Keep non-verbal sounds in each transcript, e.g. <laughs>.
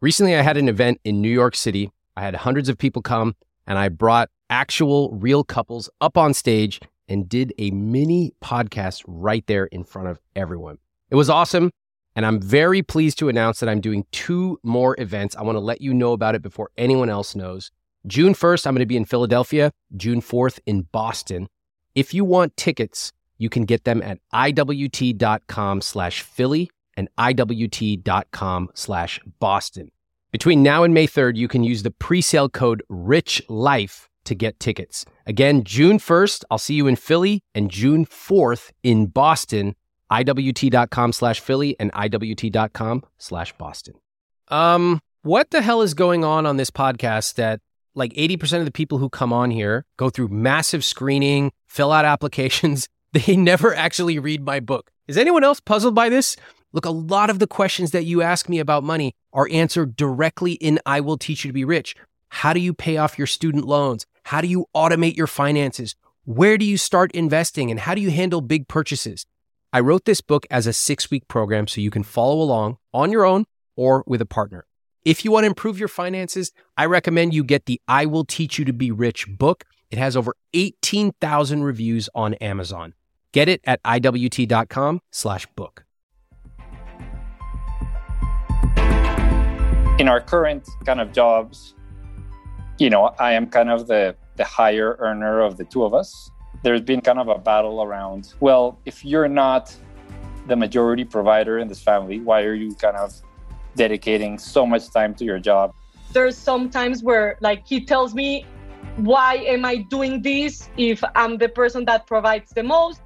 Recently, I had an event in New York City. I had hundreds of people come, and I brought actual real couples up on stage and did a mini podcast right there in front of everyone. It was awesome. And I'm very pleased to announce that I'm doing two more events. I want to let you know about it before anyone else knows. June 1st, I'm going to be in Philadelphia. June 4th in Boston. If you want tickets, you can get them at iwt.com slash Philly and iwt.com slash Boston. Between now and May 3rd, you can use the presale code RICHLIFE to get tickets. Again, June 1st, I'll see you in Philly, and June 4th in Boston, iwt.com slash Philly and iwt.com slash Boston. Um, what the hell is going on on this podcast that like 80% of the people who come on here go through massive screening, fill out applications. <laughs> They never actually read my book. Is anyone else puzzled by this? Look, a lot of the questions that you ask me about money are answered directly in I Will Teach You to Be Rich. How do you pay off your student loans? How do you automate your finances? Where do you start investing? And how do you handle big purchases? I wrote this book as a six week program so you can follow along on your own or with a partner. If you want to improve your finances, I recommend you get the I Will Teach You to Be Rich book. It has over 18,000 reviews on Amazon. Get it at iwt.com slash book. In our current kind of jobs, you know, I am kind of the the higher earner of the two of us. There's been kind of a battle around, well, if you're not the majority provider in this family, why are you kind of dedicating so much time to your job? There's some times where like he tells me, why am I doing this if I'm the person that provides the most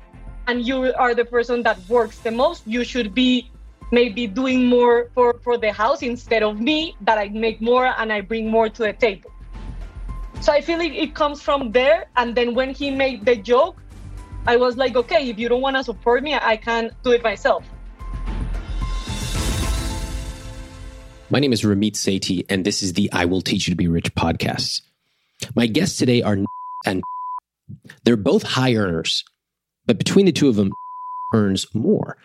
and you are the person that works the most? You should be maybe doing more for, for the house instead of me, that I make more and I bring more to the table. So I feel like it comes from there. And then when he made the joke, I was like, okay, if you don't want to support me, I can do it myself. My name is Ramit Sethi, and this is the I Will Teach You to Be Rich podcast. My guests today are and they're both high earners, but between the two of them, earns more.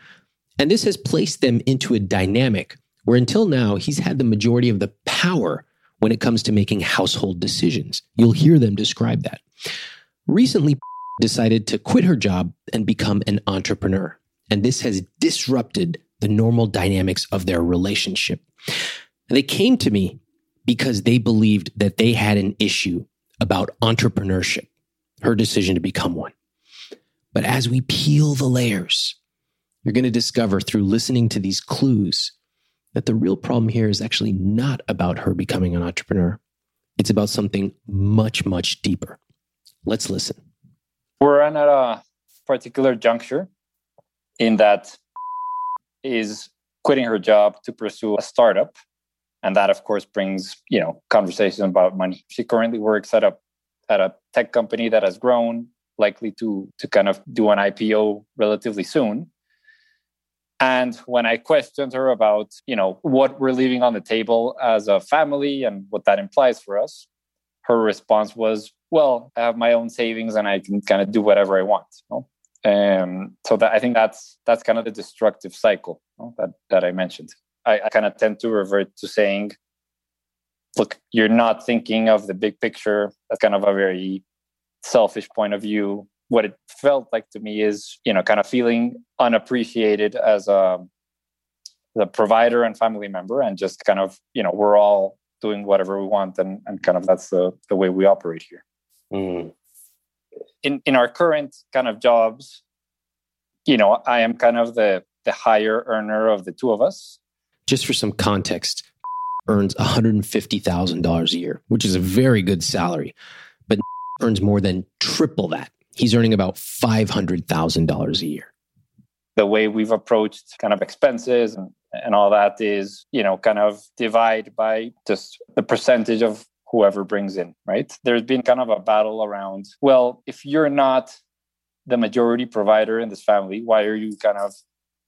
And this has placed them into a dynamic where until now, he's had the majority of the power when it comes to making household decisions. You'll hear them describe that. Recently, <laughs> decided to quit her job and become an entrepreneur. And this has disrupted the normal dynamics of their relationship. They came to me because they believed that they had an issue about entrepreneurship, her decision to become one. But as we peel the layers, you're going to discover through listening to these clues that the real problem here is actually not about her becoming an entrepreneur. It's about something much, much deeper. Let's listen. We're at a particular juncture in that is quitting her job to pursue a startup. And that, of course, brings, you know, conversations about money. She currently works at a at a tech company that has grown, likely to to kind of do an IPO relatively soon. And when I questioned her about, you know, what we're leaving on the table as a family and what that implies for us, her response was, "Well, I have my own savings and I can kind of do whatever I want." You know? Um, so that I think that's that's kind of the destructive cycle you know, that that I mentioned. I, I kind of tend to revert to saying, "Look, you're not thinking of the big picture." That's kind of a very selfish point of view what it felt like to me is you know kind of feeling unappreciated as a the provider and family member and just kind of you know we're all doing whatever we want and, and kind of that's the, the way we operate here. Mm. in in our current kind of jobs you know i am kind of the the higher earner of the two of us. Just for some context earns $150000 a year which is a very good salary but earns more than triple that he's earning about $500,000 a year. The way we've approached kind of expenses and, and all that is, you know, kind of divide by just the percentage of whoever brings in, right? There's been kind of a battle around, well, if you're not the majority provider in this family, why are you kind of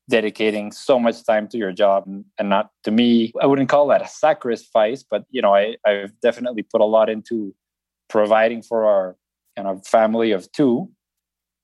dedicating so much time to your job and, and not to me? I wouldn't call that a sacrifice, but you know, I, I've definitely put a lot into providing for our kind of family of two.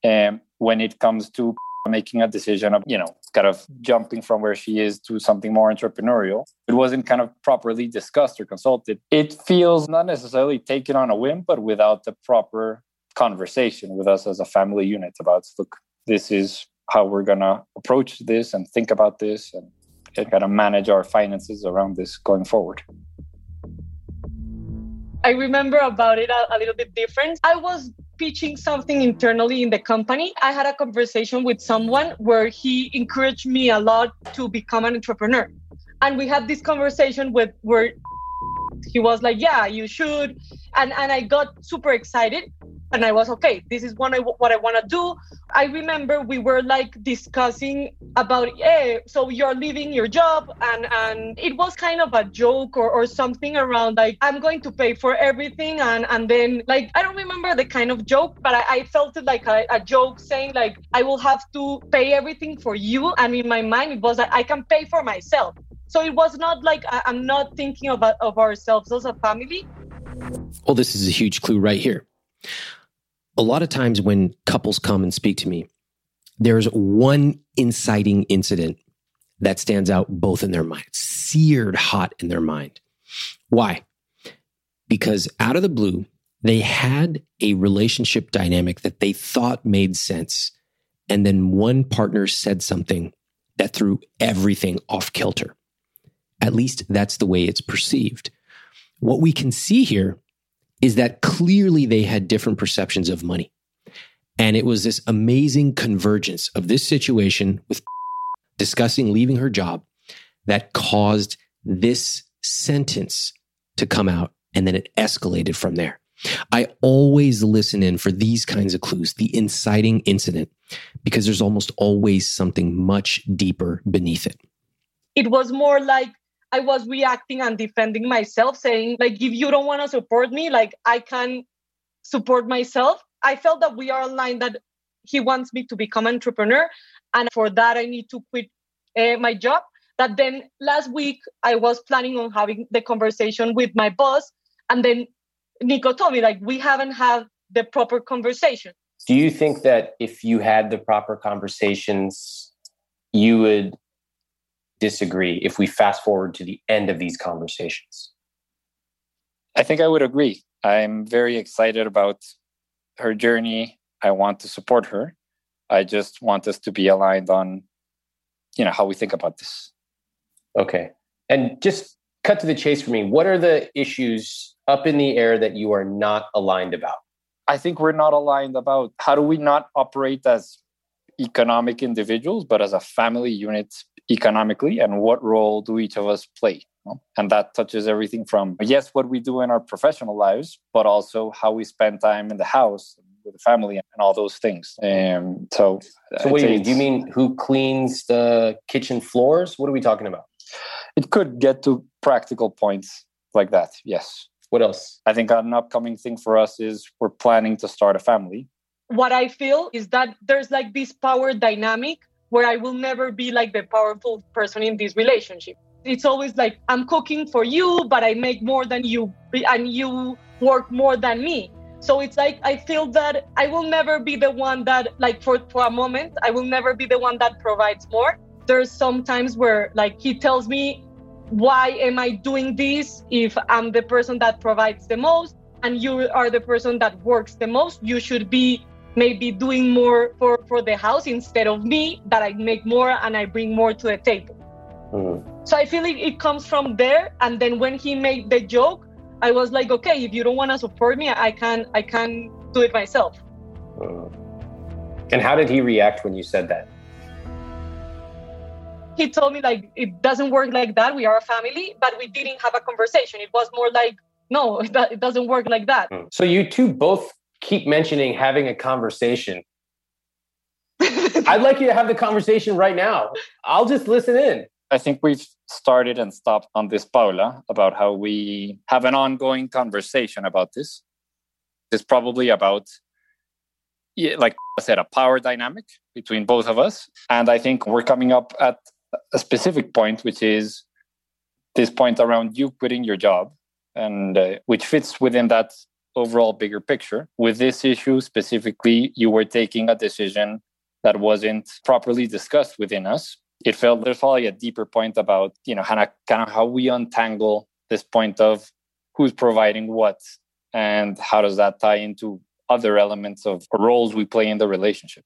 And when it comes to making a decision of, you know, kind of jumping from where she is to something more entrepreneurial. It wasn't kind of properly discussed or consulted. It feels not necessarily taken on a whim, but without the proper conversation with us as a family unit about, look, this is how we're going to approach this and think about this and, and kind of manage our finances around this going forward. I remember about it a, a, little bit different. I was pitching something internally in the company. I had a conversation with someone where he encouraged me a lot to become an entrepreneur. And we had this conversation with where he was like, "Yeah, you should," and and I got super excited and I was okay. This is what I what I want to do. I remember we were like discussing about, yeah, so you're leaving your job, and and it was kind of a joke or, or something around like I'm going to pay for everything, and and then like I don't remember the kind of joke, but I, I felt it like a, a joke saying like I will have to pay everything for you, and in my mind it was that I can pay for myself. So it was not like I, I'm not thinking about of ourselves as a family. Well, this is a huge clue right here a lot of times when couples come and speak to me, there's one inciting incident that stands out both in their mind, seared hot in their mind. Why? Because out of the blue, they had a relationship dynamic that they thought made sense. And then one partner said something that threw everything off kilter. At least that's the way it's perceived. What we can see here is that clearly they had different perceptions of money. And it was this amazing convergence of this situation with <laughs> discussing leaving her job that caused this sentence to come out. And then it escalated from there. I always listen in for these kinds of clues, the inciting incident, because there's almost always something much deeper beneath it. It was more like I was reacting and defending myself, saying, like, if you don't want to support me, like, I can support myself. I felt that we are aligned that he wants me to become an entrepreneur. And for that, I need to quit uh, my job. That then last week, I was planning on having the conversation with my boss. And then Nico told me, like, we haven't had the proper conversation. Do you think that if you had the proper conversations, you would disagree if we fast forward to the end of these conversations? I think I would agree. I'm very excited about her journey. I want to support her. I just want us to be aligned on, you know, how we think about this. Okay. And just cut to the chase for me. What are the issues up in the air that you are not aligned about? I think we're not aligned about how do we not operate as economic individuals, but as a family unit economically and what role do each of us play and that touches everything from yes what we do in our professional lives but also how we spend time in the house with the family and all those things. Um, so so what do you mean? do you mean who cleans the kitchen floors? What are we talking about? It could get to practical points like that yes. What else? I think an upcoming thing for us is we're planning to start a family. What i feel is that there's like this power dynamic where I will never be like the powerful person in this relationship. It's always like I'm cooking for you, but I make more than you and you work more than me. So it's like I feel that I will never be the one that like for, for a moment, I will never be the one that provides more. There's some times where like he tells me, why am I doing this if I'm the person that provides the most and you are the person that works the most? You should be maybe doing more for, for the house instead of me, that I make more and I bring more to the table. Mm. So I feel like it comes from there. And then when he made the joke, I was like, okay, if you don't want to support me, I can I can do it myself. Mm. And how did he react when you said that? He told me like it doesn't work like that. We are a family, but we didn't have a conversation. It was more like, no, <laughs> it doesn't work like that. Mm. So you two both keep mentioning having a conversation. <laughs> I'd like you to have the conversation right now. I'll just listen in. I think we've started and stopped on this, Paula, about how we have an ongoing conversation about this. It's probably about, like I said, a power dynamic between both of us. And I think we're coming up at a specific point, which is this point around you quitting your job, and uh, which fits within that overall bigger picture. With this issue specifically, you were taking a decision that wasn't properly discussed within us. It felt there's probably a deeper point about, you know, kind of, how we untangle this point of who's providing what and how does that tie into other elements of roles we play in the relationship.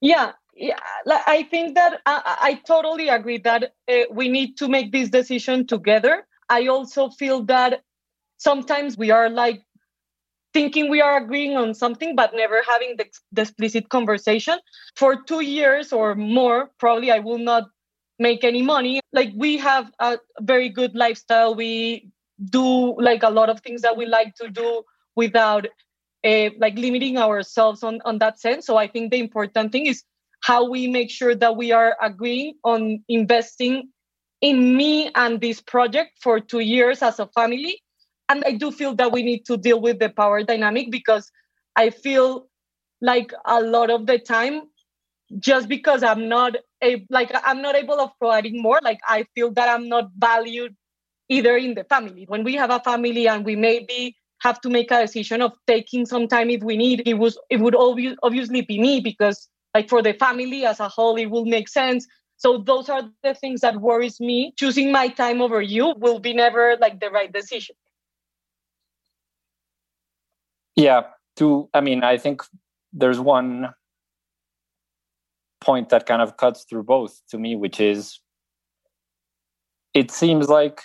Yeah, yeah I think that I, I totally agree that uh, we need to make this decision together. I also feel that sometimes we are like thinking we are agreeing on something but never having the, the, explicit conversation. For two years or more probably i will not make any money. Like we have a very good lifestyle. We do like a lot of things that we like to do without uh, like limiting ourselves on on that sense. So i think the important thing is how we make sure that we are agreeing on investing in me and this project for two years as a family and i do feel that we need to deal with the power dynamic because i feel like a lot of the time just because i'm not a, like i'm not able of providing more like i feel that i'm not valued either in the family. When we have a family and we maybe have to make a decision of taking some time if we need it was it would obvi- obviously be me because like for the family as a whole it will make sense. So those are the things that worries me. Choosing my time over you will be never like the right decision yeah, to I mean, I think there's one point that kind of cuts through both to me, which is it seems like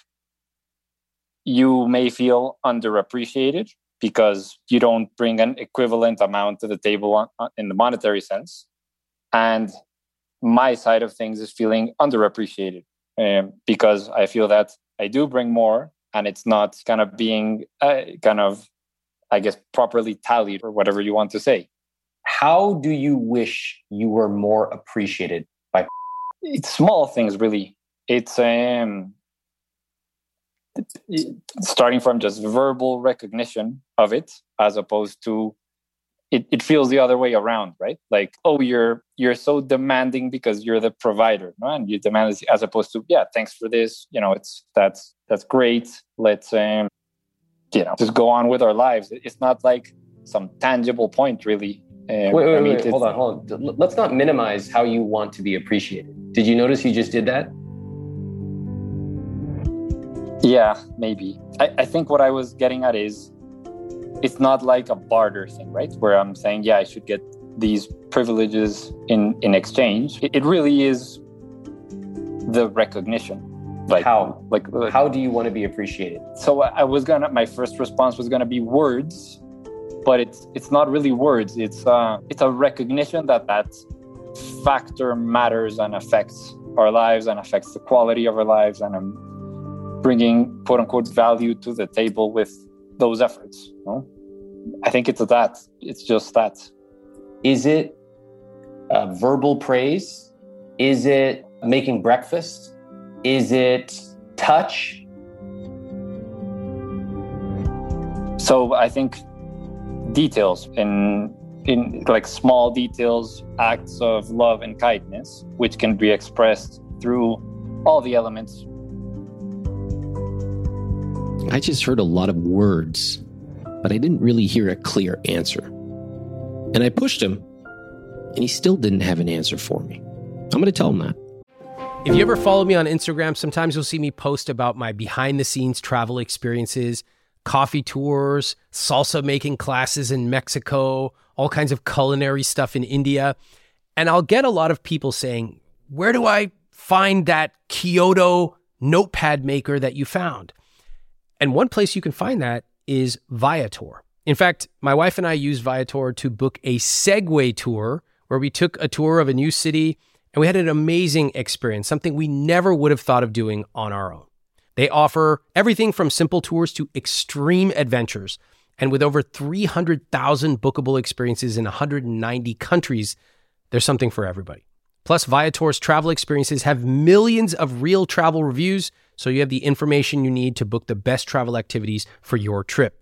you may feel underappreciated because you don't bring an equivalent amount to the table in the monetary sense. And my side of things is feeling underappreciated um, because I feel that I do bring more and it's not kind of being uh, kind of I guess, properly tallied or whatever you want to say. How do you wish you were more appreciated by? <laughs> It's small things, really. It's um, starting from just verbal recognition of it, as opposed to it, it feels the other way around, right? Like, oh, you're you're so demanding because you're the provider, no? and you demand as opposed to, yeah, thanks for this. You know, it's that's that's great. Let's um, you know just go on with our lives it's not like some tangible point really uh, wait, wait, I mean, wait, hold on, hold on. Let's not minimize how you want to be appreciated. Did you notice you just did that? Yeah, maybe. I, I think what I was getting at is it's not like a barter thing, right? Where I'm saying, yeah, I should get these privileges in, in exchange. It, it really is the recognition like how? like, like how do you want to be appreciated? So i was gonna my first response was gonna be words but it's it's not really words. It's uh it's a recognition that that factor matters and affects our lives and affects the quality of our lives and i'm bringing quote unquote value to the table with those efforts you know? i think it's that. It's just that. Is it uh, verbal praise? Is it making breakfast is it touch? So I think details in in like small details, acts of love and kindness, which can be expressed through all the elements. I just heard a lot of words, but I didn't really hear a clear answer. And I pushed him, and he still didn't have an answer for me. I'm going to tell him that. If you ever follow me on Instagram, sometimes you'll see me post about my behind the scenes travel experiences, coffee tours, salsa making classes in Mexico, all kinds of culinary stuff in India. And I'll get a lot of people saying, Where do I find that Kyoto notepad maker that you found? And one place you can find that is Viator. In fact, my wife and I used Viator to book a Segway tour where we took a tour of a new city and we had an amazing experience, something we never would have thought of doing on our own. They offer everything from simple tours to extreme adventures. And with over 300,000 bookable experiences in 190 countries, there's something for everybody. Plus, Viator's travel experiences have millions of real travel reviews, so you have the information you need to book the best travel activities for your trip.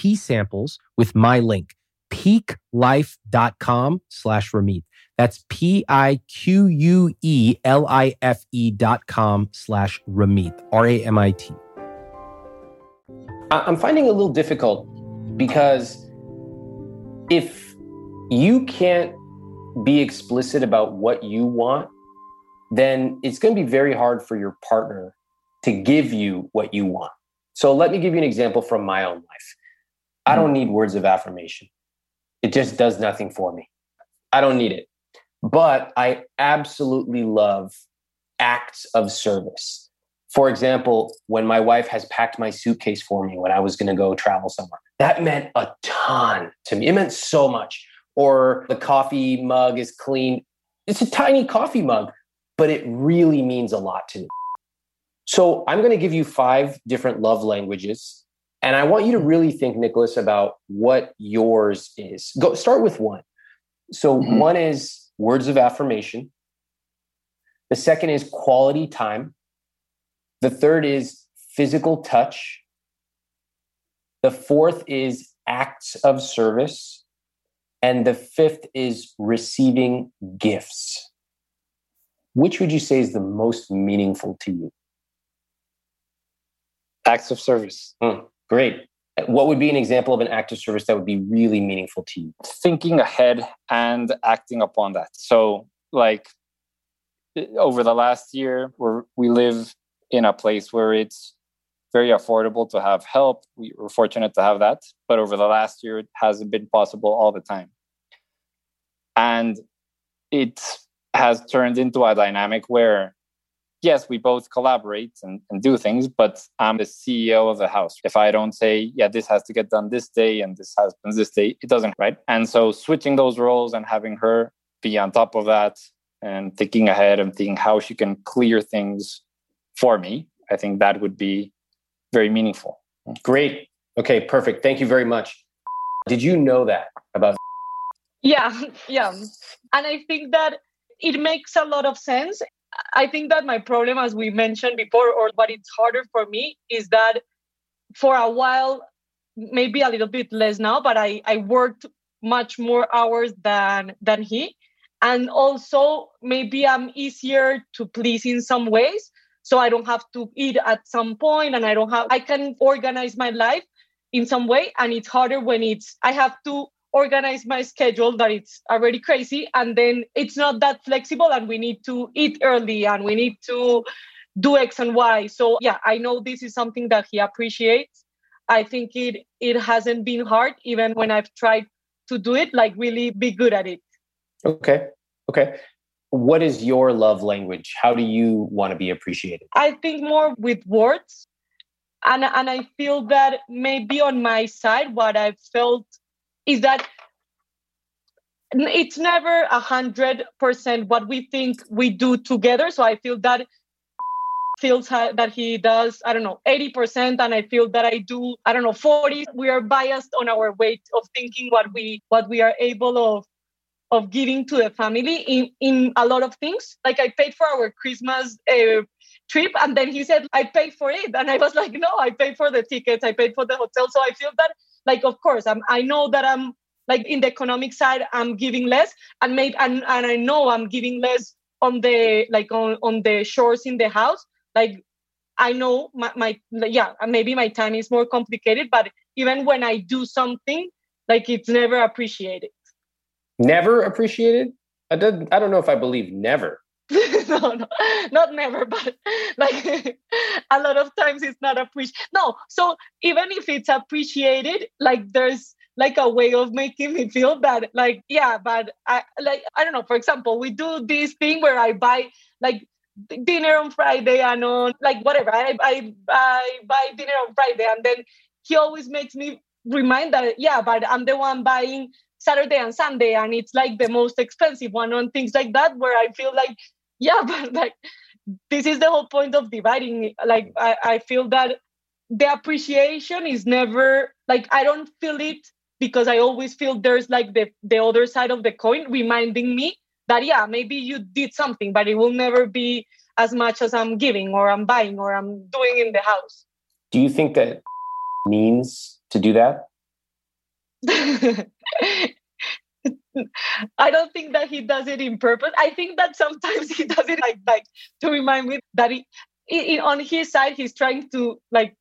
tea samples with my link, piquelife.com slash Ramit. That's P-I-Q-U-E-L-I-F-E dot com slash Ramit, R-A-M-I-T. I'm finding it a little difficult because if you can't be explicit about what you want, then it's going to be very hard for your partner to give you what you want. So let me give you an example from my own life. I don't mm. need words of affirmation. It just does nothing for me. I don't need it. But I absolutely love acts of service. For example, when my wife has packed my suitcase for me when I was going to go travel somewhere, that meant a ton to me. It meant so much. Or the coffee mug is clean. It's a tiny coffee mug, but it really means a lot to me. So I'm going to give you five different love languages. And I want you to really think, Nicholas, about what yours is. Go start with one. So mm-hmm. one is words of affirmation. The second is quality time. The third is physical touch. The fourth is acts of service. And the fifth is receiving gifts. Which would you say is the most meaningful to you? acts of service. Mm, great. What would be an example of an act of service that would be really meaningful to you? Thinking ahead and acting upon that. So, like over the last year, where we live in a place where it's very affordable to have help. We were fortunate to have that, but over the last year, it hasn't been possible all the time, and it has turned into a dynamic where yes, we both collaborate and, and do things, but I'm the CEO of the house. If I don't say, yeah, this has to get done this day and this happens this day, it doesn't, right? And so switching those roles and having her be on top of that and thinking ahead and thinking how she can clear things for me, I think that would be very meaningful. Great. Okay, perfect. Thank you very much. Did you know that about? Yeah, <laughs> yeah. And I think that it makes a lot of sense I think that my problem, as we mentioned before, or what it's harder for me, is that for a while, maybe a little bit less now, but I, I worked much more hours than than he. And also maybe I'm easier to please in some ways. So I don't have to eat at some point and I don't have I can organize my life in some way. And it's harder when it's I have to organize my schedule that it's already crazy and then it's not that flexible and we need to eat early and we need to do x and y. So yeah i know this is something that he appreciates. I think it it hasn't been hard even when i've tried to do it like really be good at it. Okay okay. What is your love language? How do you want to be appreciated? I think more with words. And and i feel that maybe on my side what i've felt is that it's never a hundred percent what we think we do together. So I feel that <laughs> feels that he does i don't know 80% and i feel that i do i don't know 40 we are biased on our way of thinking what we what we are able of of giving to the family in in a lot of things. Like I paid for our Christmas uh, trip, and then he said I paid for it, and I was like, no, I paid for the tickets, I paid for the hotel. So I feel that like of course I'm I know that I'm like in the economic side I'm giving less, and maybe and, and I know I'm giving less on the like on on the shores in the house. Like I know my, my yeah maybe my time is more complicated, but even when I do something, like it's never appreciated. Never appreciated? I don't I don't know if I believe never. <laughs> no, no, not never, but like <laughs> a lot of times it's not appreciated. No, so even if it's appreciated, like there's like a way of making me feel bad. like yeah, but I like I don't know. For example, we do this thing where I buy like dinner on Friday and on like whatever. I I I buy dinner on Friday and then he always makes me remind that yeah, but I'm the one buying Saturday and Sunday and it's like the most expensive one on things like that where I feel like yeah, <laughs> but like this is the whole point of dividing. Like I, I feel that the appreciation is never like I don't feel it because I always feel there's like the the other side of the coin reminding me that yeah, maybe you did something, but it will never be as much as I'm giving or I'm buying or I'm doing in the house. Do you think that means to do that? <laughs> I don't think that he does it in purpose. I think that sometimes <laughs> he does it like like to remind me that he, he on his side he's trying to like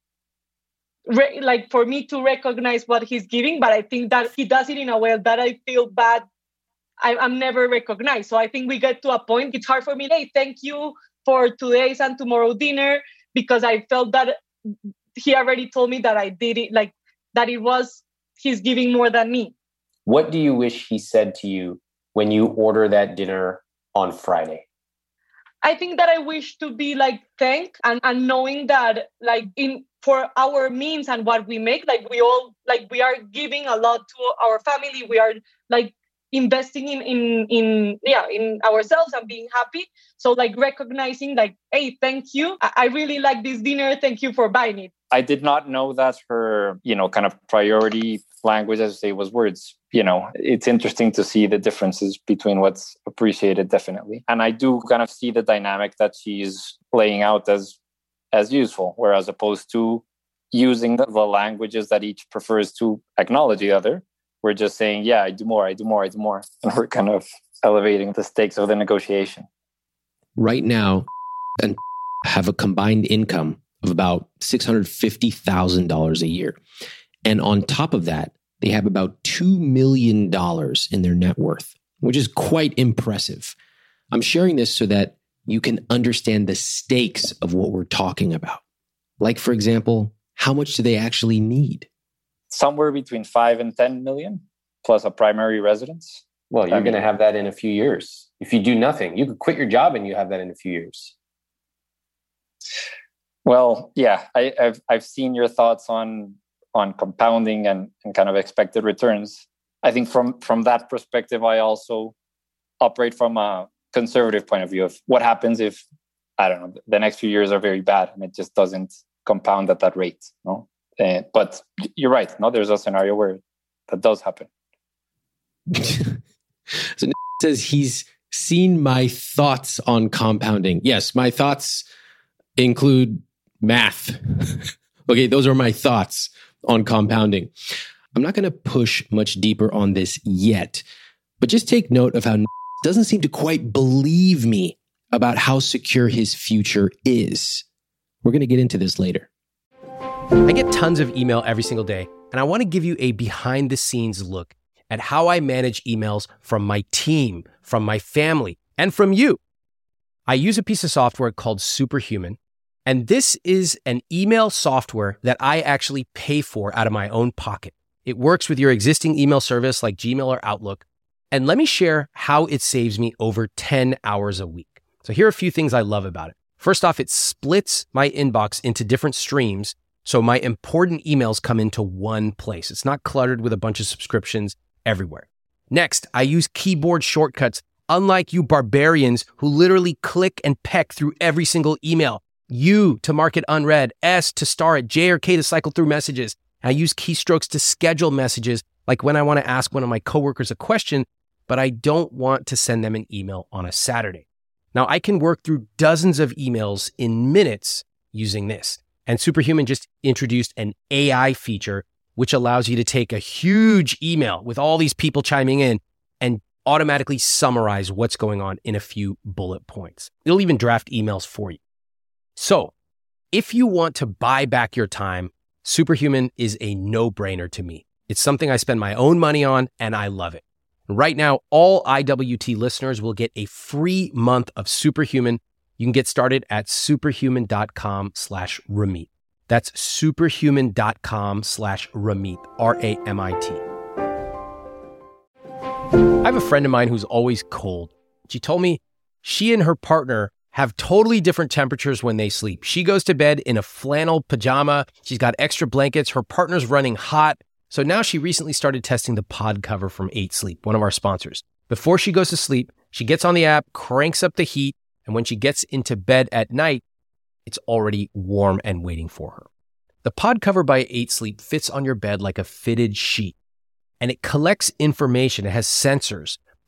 re, like for me to recognize what he's giving, but I think that he does it in a way that I feel bad. I, I'm never recognized. So I think we get to a point. It's hard for me. Hey, thank you for today's and tomorrow dinner because I felt that he already told me that I did it like that it was he's giving more than me. What do you wish he said to you when you order that dinner on Friday? I think that I wish to be like thank and, and knowing that like in for our means and what we make, like we all like we are giving a lot to our family. We are like investing in in in yeah in ourselves and being happy. So like recognizing like hey thank you. I, I really like this dinner. Thank you for buying it. I did not know that her you know kind of priority language as I say was words you know it's interesting to see the differences between what's appreciated definitely. And i do kind of see the dynamic that she's laying out as as useful whereas opposed to using the, languages that each prefers to acknowledge the other we're just saying yeah i do more i do more i do more. <laughs> And we're kind of elevating the stakes of the negotiation. Right now <laughs> and <laughs> have a combined income of about $650,000 a year. And on top of that, they have about $2 million in their net worth, which is quite impressive. I'm sharing this so that you can understand the stakes of what we're talking about. Like, for example, how much do they actually need? Somewhere between five and 10 million plus a primary residence. Well, you're going to have that in a few years. If you do nothing, you could quit your job and you have that in a few years. Well, yeah, I, have I've seen your thoughts on on compounding and, and kind of expected returns. I think from from that perspective, I also operate from a conservative point of view of what happens if I don't know the next few years are very bad and it just doesn't compound at that rate. No, uh, but you're right. No, there's a scenario where that does happen. <laughs> so says he's seen my thoughts on compounding. Yes, my thoughts include math. <laughs> okay, those are my thoughts on compounding. I'm not going to push much deeper on this yet, but just take note of how doesn't seem to quite believe me about how secure his future is. We're going to get into this later. I get tons of email every single day, and I want to give you a behind the scenes look at how I manage emails from my team, from my family, and from you. I use a piece of software called Superhuman and this is an email software that I actually pay for out of my own pocket. It works with your existing email service like Gmail or Outlook. And let me share how it saves me over 10 hours a week. So here are a few things I love about it. First off, it splits my inbox into different streams. So my important emails come into one place. It's not cluttered with a bunch of subscriptions everywhere. Next, I use keyboard shortcuts, unlike you barbarians who literally click and peck through every single email. U to mark it unread, S to star it, J or K to cycle through messages. I use keystrokes to schedule messages, like when I want to ask one of my coworkers a question, but I don't want to send them an email on a Saturday. Now, I can work through dozens of emails in minutes using this. And Superhuman just introduced an AI feature which allows you to take a huge email with all these people chiming in and automatically summarize what's going on in a few bullet points. It'll even draft emails for you. So, if you want to buy back your time, Superhuman is a no brainer to me. It's something I spend my own money on and I love it. Right now, all IWT listeners will get a free month of Superhuman. You can get started at superhuman.com slash Ramit. That's superhuman.com slash Ramit, R A M I T. I have a friend of mine who's always cold. She told me she and her partner have totally different temperatures when they sleep. She goes to bed in a flannel pajama. She's got extra blankets. Her partner's running hot. So now she recently started testing the pod cover from 8 Sleep, one of our sponsors. Before she goes to sleep, she gets on the app, cranks up the heat, and when she gets into bed at night, it's already warm and waiting for her. The pod cover by 8 Sleep fits on your bed like a fitted sheet, and it collects information. It has sensors.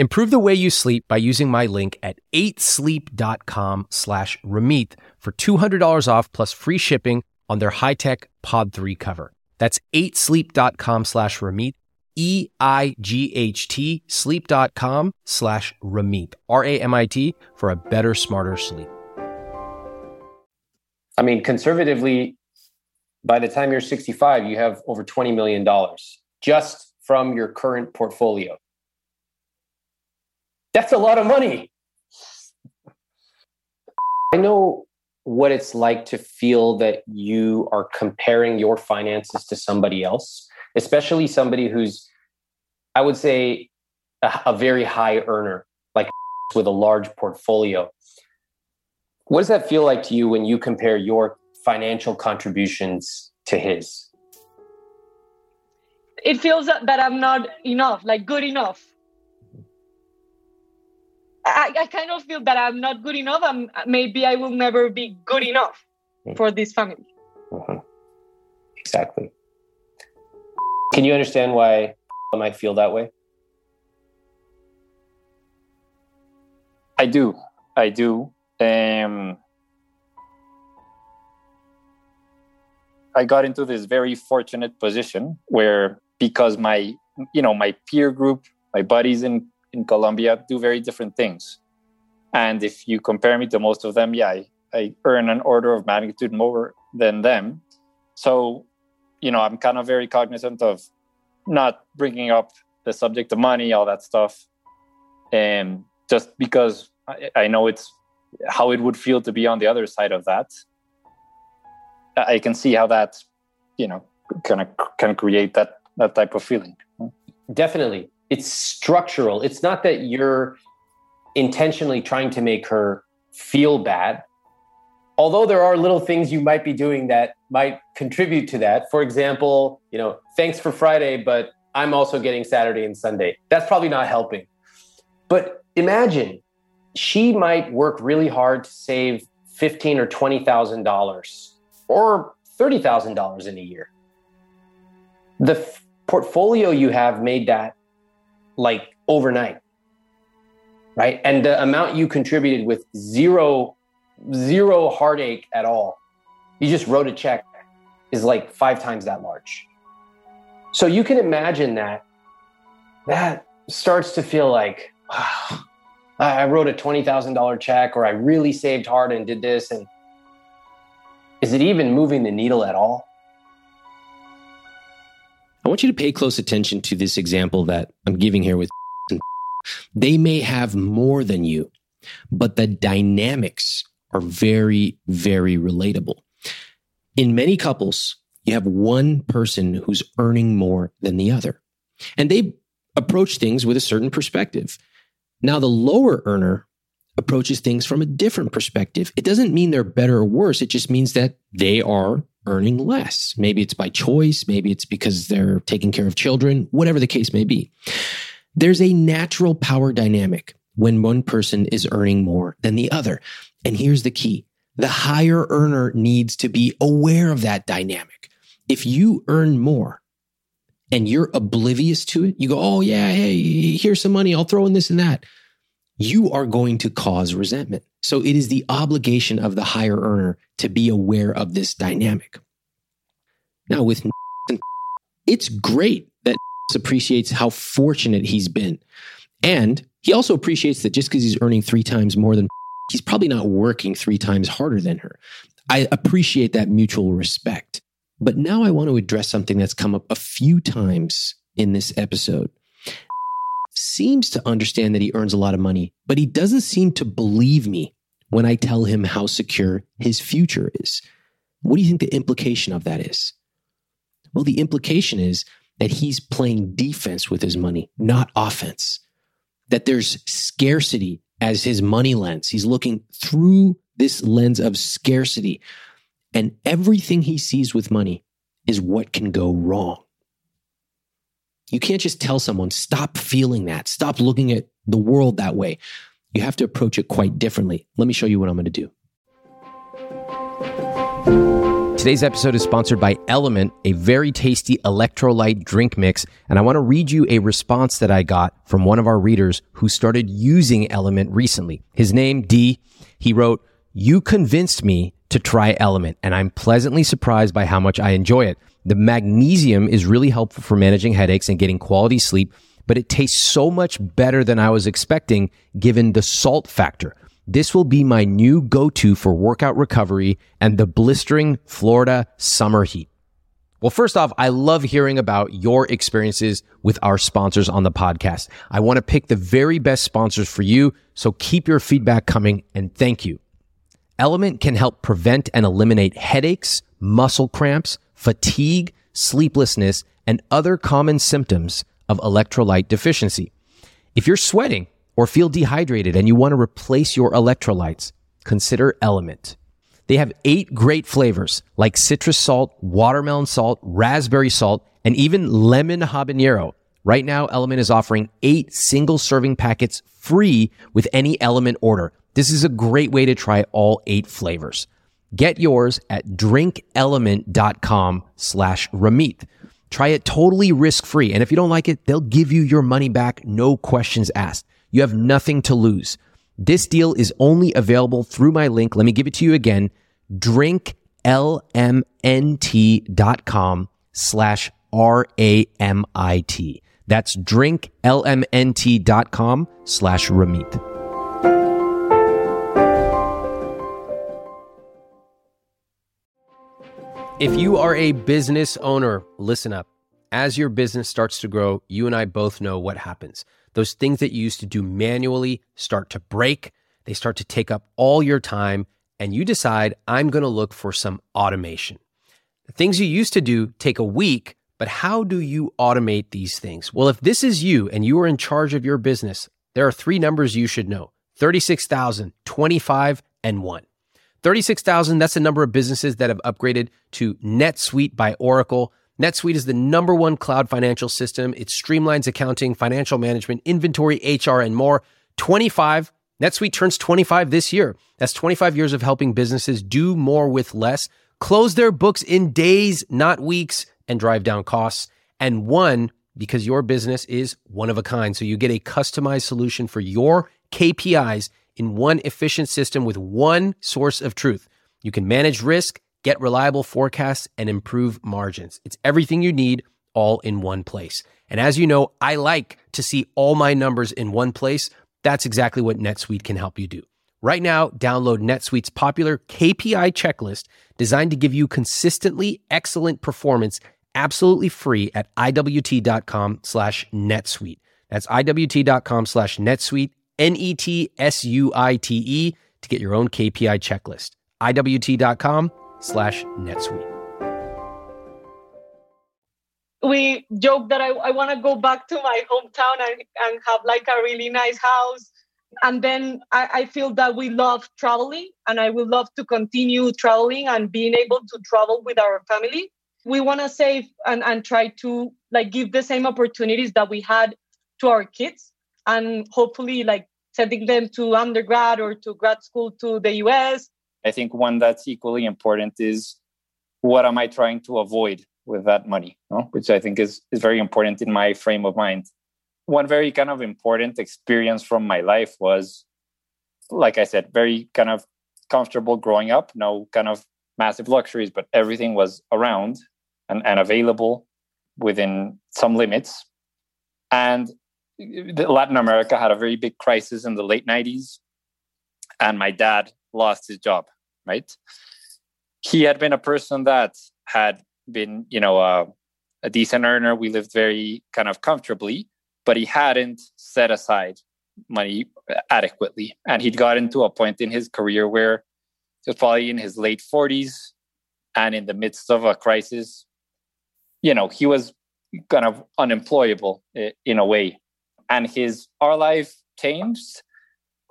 Improve the way you sleep by using my link at 8sleep.com slash Ramit for $200 off plus free shipping on their high-tech Pod 3 cover. That's 8sleep.com slash Ramit, E-I-G-H-T, sleep.com slash Ramit, R-A-M-I-T, for a better, smarter sleep. I mean, conservatively, by the time you're 65, you have over $20 million just from your current portfolio. That's a lot of money. I know what it's like to feel that you are comparing your finances to somebody else, especially somebody who's, I would say, a, a very high earner, like <laughs> with a large portfolio. What does that feel like to you when you compare your financial contributions to his? It feels that I'm not enough, like good enough. I, I kind of feel that I'm not good enough. I'm, maybe I will never be good enough for this family. Mm-hmm. Exactly. Can you understand why I might feel that way? I do. I do. Um, I got into this very fortunate position where because my you know my peer group, my buddies in in Colombia do very different things. And if you compare me to most of them, yeah, I, I earn an order of magnitude more than them. So, you know, I'm kind of very cognizant of not bringing up the subject of money, all that stuff. And just because I, I know it's how it would feel to be on the other side of that. I can see how that, you know, kind of can create that that type of feeling. Definitely it's structural. It's not that you're intentionally trying to make her feel bad. Although there are little things you might be doing that might contribute to that. For example, you know, thanks for Friday, but I'm also getting Saturday and Sunday. That's probably not helping. But imagine she might work really hard to save fifteen or twenty thousand dollars or thirty thousand dollars in a year. The f- portfolio you have made that like overnight right? And the amount you contributed with zero zero heartache at all you just wrote a check is like five times that large. So you can imagine that that starts to feel like <sighs> i wrote a $20000 check or i really saved hard and did this and is it even moving the needle at all I want you to pay close attention to this example that I'm giving here with <laughs> they may have more than you, but the dynamics are very, very relatable. In many couples, you have one person who's earning more than the other, and they approach things with a certain perspective. Now, the lower earner approaches things from a different perspective. It doesn't mean they're better or worse. It just means that they are earning less. Maybe it's by choice. Maybe it's because they're taking care of children, whatever the case may be. There's a natural power dynamic when one person is earning more than the other. And here's the key. The higher earner needs to be aware of that dynamic. If you earn more and you're oblivious to it, you go, Oh yeah, hey, here's some money. I'll throw in this and that. You are going to cause resentment. So it is the obligation of the higher earner to be aware of this dynamic. Now with <laughs> it's great that <laughs> appreciates how fortunate he's been. And he also appreciates that just because he's earning three times more than <laughs> he's probably not working three times harder than her. I appreciate that mutual respect. But now I want to address something that's come up a few times in this episode. Seems to understand that he earns a lot of money, but he doesn't seem to believe me when I tell him how secure his future is. What do you think the implication of that is? Well, the implication is that he's playing defense with his money, not offense. That there's scarcity as his money lens. He's looking through this lens of scarcity. And everything he sees with money is what can go wrong. You can't just tell someone, stop feeling that, stop looking at the world that way. You have to approach it quite differently. Let me show you what I'm going to do. Today's episode is sponsored by Element, a very tasty electrolyte drink mix. And I want to read you a response that I got from one of our readers who started using Element recently. His name, D, he wrote, You convinced me to try Element, and I'm pleasantly surprised by how much I enjoy it. The magnesium is really helpful for managing headaches and getting quality sleep, but it tastes so much better than I was expecting given the salt factor. This will be my new go-to for workout recovery and the blistering Florida summer heat. Well, first off, I love hearing about your experiences with our sponsors on the podcast. I want to pick the very best sponsors for you. So keep your feedback coming and thank you. Element can help prevent and eliminate headaches, muscle cramps, fatigue, sleeplessness, and other common symptoms of electrolyte deficiency. If you're sweating, or feel dehydrated and you want to replace your electrolytes, consider Element. They have eight great flavors like citrus salt, watermelon salt, raspberry salt, and even lemon habanero. Right now, Element is offering eight single serving packets free with any Element order. This is a great way to try all eight flavors. Get yours at drinklmnt.com slash Ramit. Try it totally risk free. And if you don't like it, they'll give you your money back. No questions asked. You have nothing to lose. This deal is only available through my link. Let me give it to you again. drinklmnt.com slash R-A-M-I-T. That's drinklmnt.com slash Ramit. If you are a business owner, listen up. As your business starts to grow, you and I both know what happens. Those things that you used to do manually start to break, they start to take up all your time, and you decide, I'm going to look for some automation. The things you used to do take a week, but how do you automate these things? Well, if this is you and you are in charge of your business, there are three numbers you should know 36,000, 25, and 1. 36,000, that's the number of businesses that have upgraded to NetSuite by Oracle. NetSuite is the number one cloud financial system. It streamlines accounting, financial management, inventory, HR, and more. 25, NetSuite turns 25 this year. That's 25 years of helping businesses do more with less, close their books in days, not weeks, and drive down costs. And one, because your business is one of a kind. So you get a customized solution for your KPIs in one efficient system with one source of truth. You can manage risk get reliable forecasts, and improve margins. It's everything you need all in one place. And as you know, I like to see all my numbers in one place. That's exactly what NetSuite can help you do. Right now, download NetSuite's popular KPI checklist designed to give you consistently excellent performance absolutely free at iwt.com slash netsuite. That's iwt.com slash netsuite, N-E-T-S-U-I-T-E to get your own KPI checklist. iwt.com slash netsuite we joke that i, I want to go back to my hometown and, and have like a really nice house And then I, I feel that we love traveling and I would love to continue traveling and being able to travel with our family. We want to save and, and try to like give the same opportunities that we had to our kids and hopefully like sending them to undergrad or to grad school to the US. I think one that's equally important is what am I trying to avoid with that money, no? which I think is, is very important in my frame of mind. One very kind of important experience from my life was, like I said, very kind of comfortable growing up, no kind of massive luxuries, but everything was around and, and available within some limits. And Latin America had a very big crisis in the late 90s, and my dad lost his job, right? He had been a person that had been, you know, a, a decent earner. We lived very kind of comfortably, but he hadn't set aside money adequately. And he'd gotten to a point in his career where he was probably in his late 40s and in the midst of a crisis, you know, he was kind of unemployable in a way and his our life changed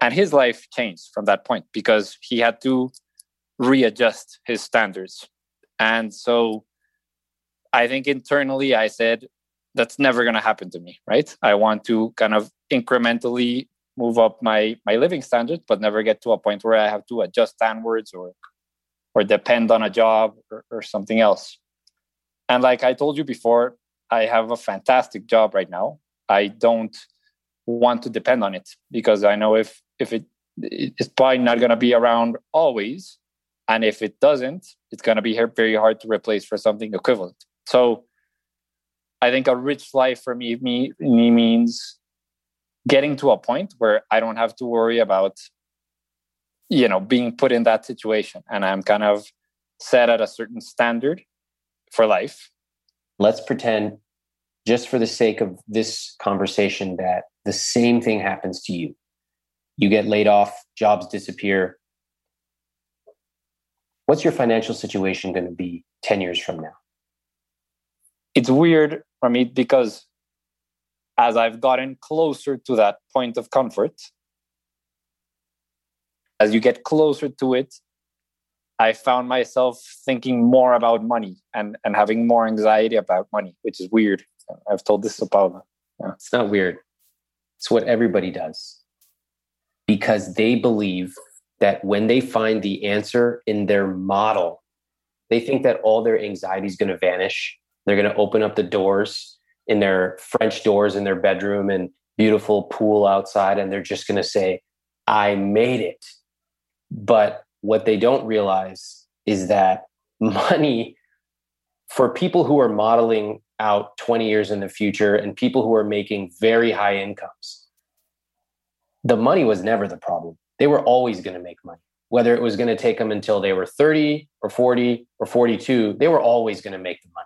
and his life changed from that point because he had to readjust his standards. And so i think internally i said that's never going to happen to me right? I want to kind of incrementally move up my my living standards but never get to a point where i have to adjust downwards or or depend on a job or, or something else. And like i told you before i have a fantastic job right now I don't want to depend on it because I know if if it it's probably not going to be around always, and if it doesn't, it's going to be very hard to replace for something equivalent. So, I think a rich life for me me, me means getting to a point where I don't have to worry about you know being put in that situation, and I'm kind of set at a certain standard for life. Let's pretend just for the sake of this conversation that the same thing happens to you. You get laid off, jobs disappear. What's your financial situation going to be 10 years from now? It's weird for me because as I've gotten closer to that point of comfort, as you get closer to it, I found myself thinking more about money and, and having more anxiety about money, which is weird. I've told this to Paula. Yeah. It's not weird. It's what everybody does because they believe that when they find the answer in their model, they think that all their anxiety is going to vanish. They're going to open up the doors in their French doors in their bedroom and beautiful pool outside, and they're just going to say, I made it. But what they don't realize is that <laughs> money for people who are modeling out 20 years in the future and people who are making very high incomes, the money was never the problem. They were always going to make money. Whether it was going to take them until they were 30 or 40 or 42, they were always going to make the money.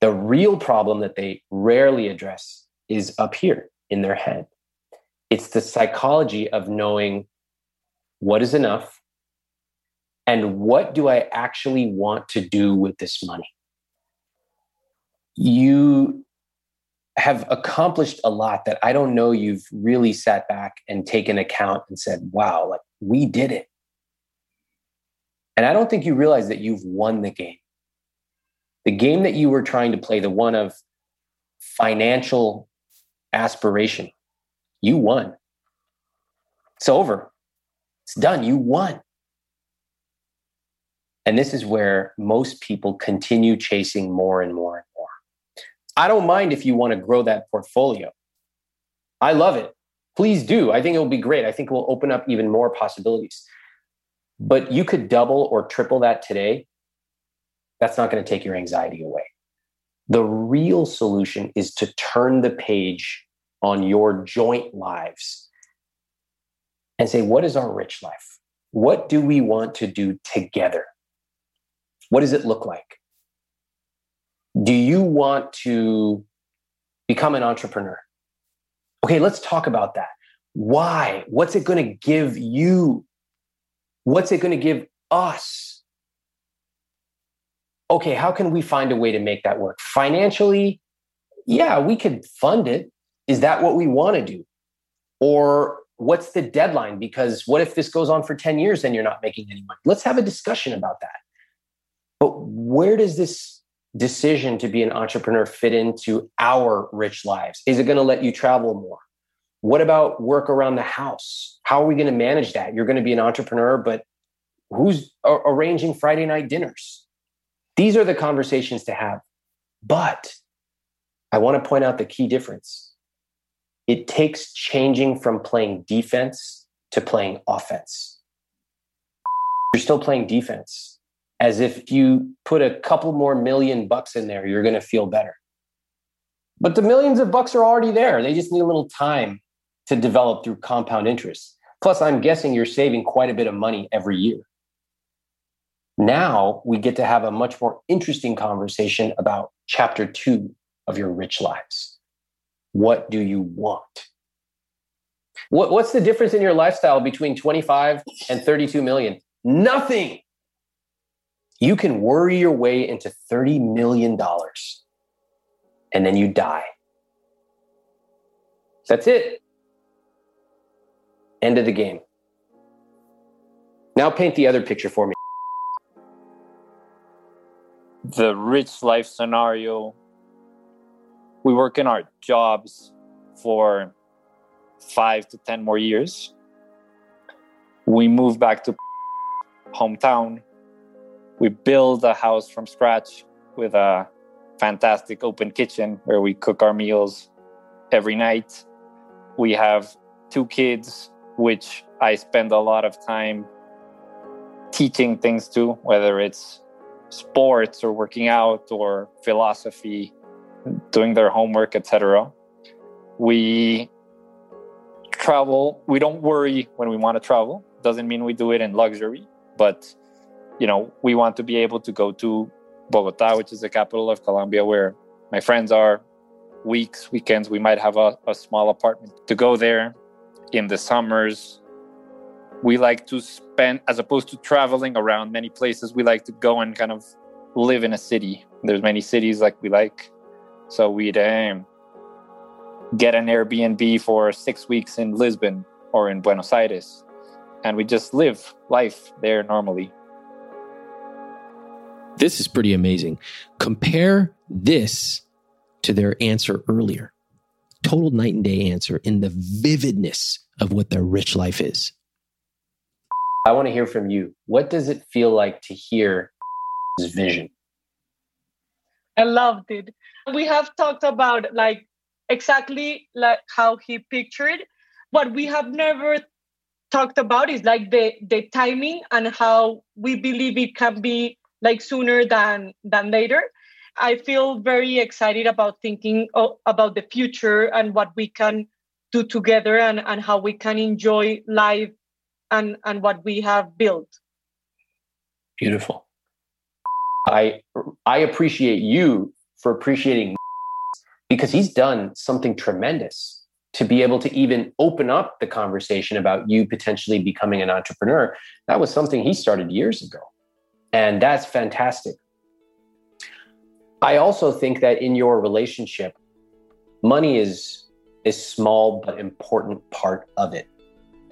The real problem that they rarely address is up here in their head. It's the psychology of knowing what is enough and what do I actually want to do with this money? You have accomplished a lot that I don't know you've really sat back and taken account and said, wow, like we did it. And I don't think you realize that you've won the game. The game that you were trying to play, the one of financial aspiration, you won. It's over. It's done. You won. And this is where most people continue chasing more and more. I don't mind if you want to grow that portfolio. I love it. Please do. I think it will be great. I think it will open up even more possibilities. But you could double or triple that today. That's not going to take your anxiety away. The real solution is to turn the page on your joint lives and say, what is our rich life? What do we want to do together? What does it look like? Do you want to become an entrepreneur? Okay, let's talk about that. Why? What's it going to give you? What's it going to give us? Okay, how can we find a way to make that work? Financially, yeah, we could fund it. Is that what we want to do? Or what's the deadline? Because what if this goes on for 10 years and you're not making any money? Let's have a discussion about that. But where does this decision to be an entrepreneur fit into our rich lives? Is it going to let you travel more? What about work around the house? How are we going to manage that? You're going to be an entrepreneur, but who's arranging Friday night dinners? These are the conversations to have. But I want to point out the key difference. It takes changing from playing defense to playing offense. You're still playing defense as if you put a couple more million bucks in there, you're going to feel better. But the millions of bucks are already there. They just need a little time to develop through compound interest. Plus, I'm guessing you're saving quite a bit of money every year. Now we get to have a much more interesting conversation about chapter two of your rich lives. What do you want? What, what's the difference in your lifestyle between 25 and 32 million? Nothing. You can worry your way into $30 million and then you die. That's it. End of the game. Now paint the other picture for me. The rich life scenario. We work in our jobs for five to 10 more years. We move back to hometown. We build a house from scratch with a fantastic open kitchen where we cook our meals every night. We have two kids which I spend a lot of time teaching things to, whether it's sports or working out or philosophy, doing their homework, etc. We travel. We don't worry when we want to travel. Doesn't mean we do it in luxury, but you know, we want to be able to go to Bogota, which is the capital of Colombia, where my friends are. Weeks, weekends, we might have a, a small apartment. To go there, in the summers we like to spend as opposed to traveling around many places we like to go and kind of live in a city. There's many cities like we like. So we'd um, get an airbnb for six weeks in lisbon or in buenos aires and we just live life there normally this is pretty amazing compare this to their answer earlier total night and day answer in the vividness of what their rich life is. I want to hear from you. What does it feel like to hear his vision? I loved it. We have talked about like exactly like how he pictured. What we have never talked about is like the the timing and how we believe it can be like sooner than than later. I feel very excited about thinking about the future and what we can do together and, and how we can enjoy life and, and what we have built. Beautiful. I I appreciate you for appreciating <laughs> because he's done something tremendous to be able to even open up the conversation about you potentially becoming an entrepreneur. That was something he started years ago. And that's fantastic. I also think that in your relationship, money is a small but important part of it.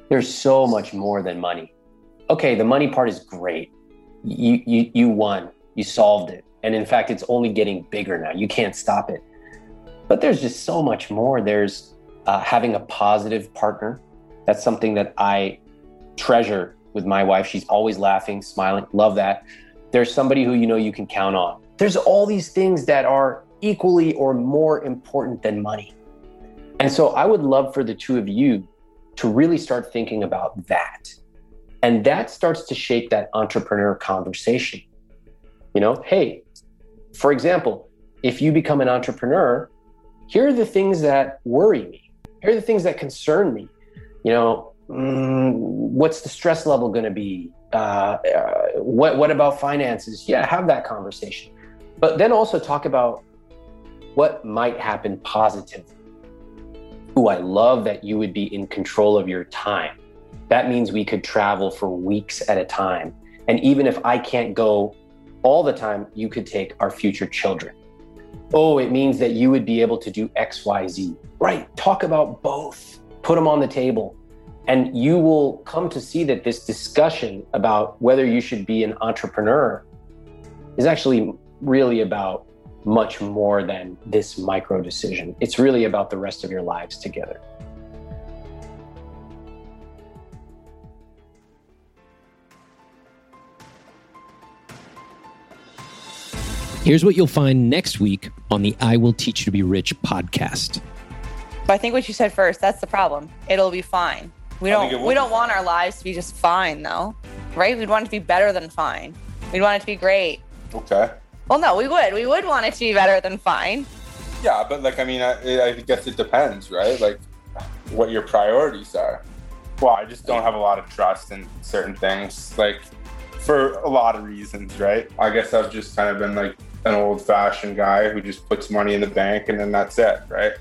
There's so much more than money. Okay, the money part is great. You you you won. You solved it. And in fact, it's only getting bigger now. You can't stop it. But there's just so much more. There's uh, having a positive partner. That's something that I treasure with my wife. She's always laughing, smiling. Love that. There's somebody who you know you can count on there's all these things that are equally or more important than money. And so I would love for the two of you to really start thinking about that. And that starts to shape that entrepreneur conversation. You know, hey, for example, if you become an entrepreneur, here are the things that worry me. Here are the things that concern me. You know, mm, what's the stress level going to be? Uh, uh, what what about finances? Yeah, have that conversation. But then also talk about what might happen positively. Ooh, I love that you would be in control of your time. That means we could travel for weeks at a time. And even if I can't go all the time, you could take our future children. Oh, it means that you would be able to do X, Y, Z. Right. Talk about both, put them on the table. And you will come to see that this discussion about whether you should be an entrepreneur is actually really about much more than this micro decision. It's really about the rest of your lives together. Here's what you'll find next week on the I Will Teach You to Be Rich podcast. I think what you said first, that's the problem. It'll be fine. We I think it don't we don't want our lives to be just fine though. Right? We'd want it to be better than fine. We'd want it to be great. Okay. Well no, we would. We would want it to be better than fine. Yeah, but like I mean, I, I guess it depends, right? Like what your priorities are. Well, I just don't have a lot of trust in certain things, like for a lot of reasons, right? I guess I've just kind of been like an old-fashioned guy who just puts money in the bank and then that's it, right?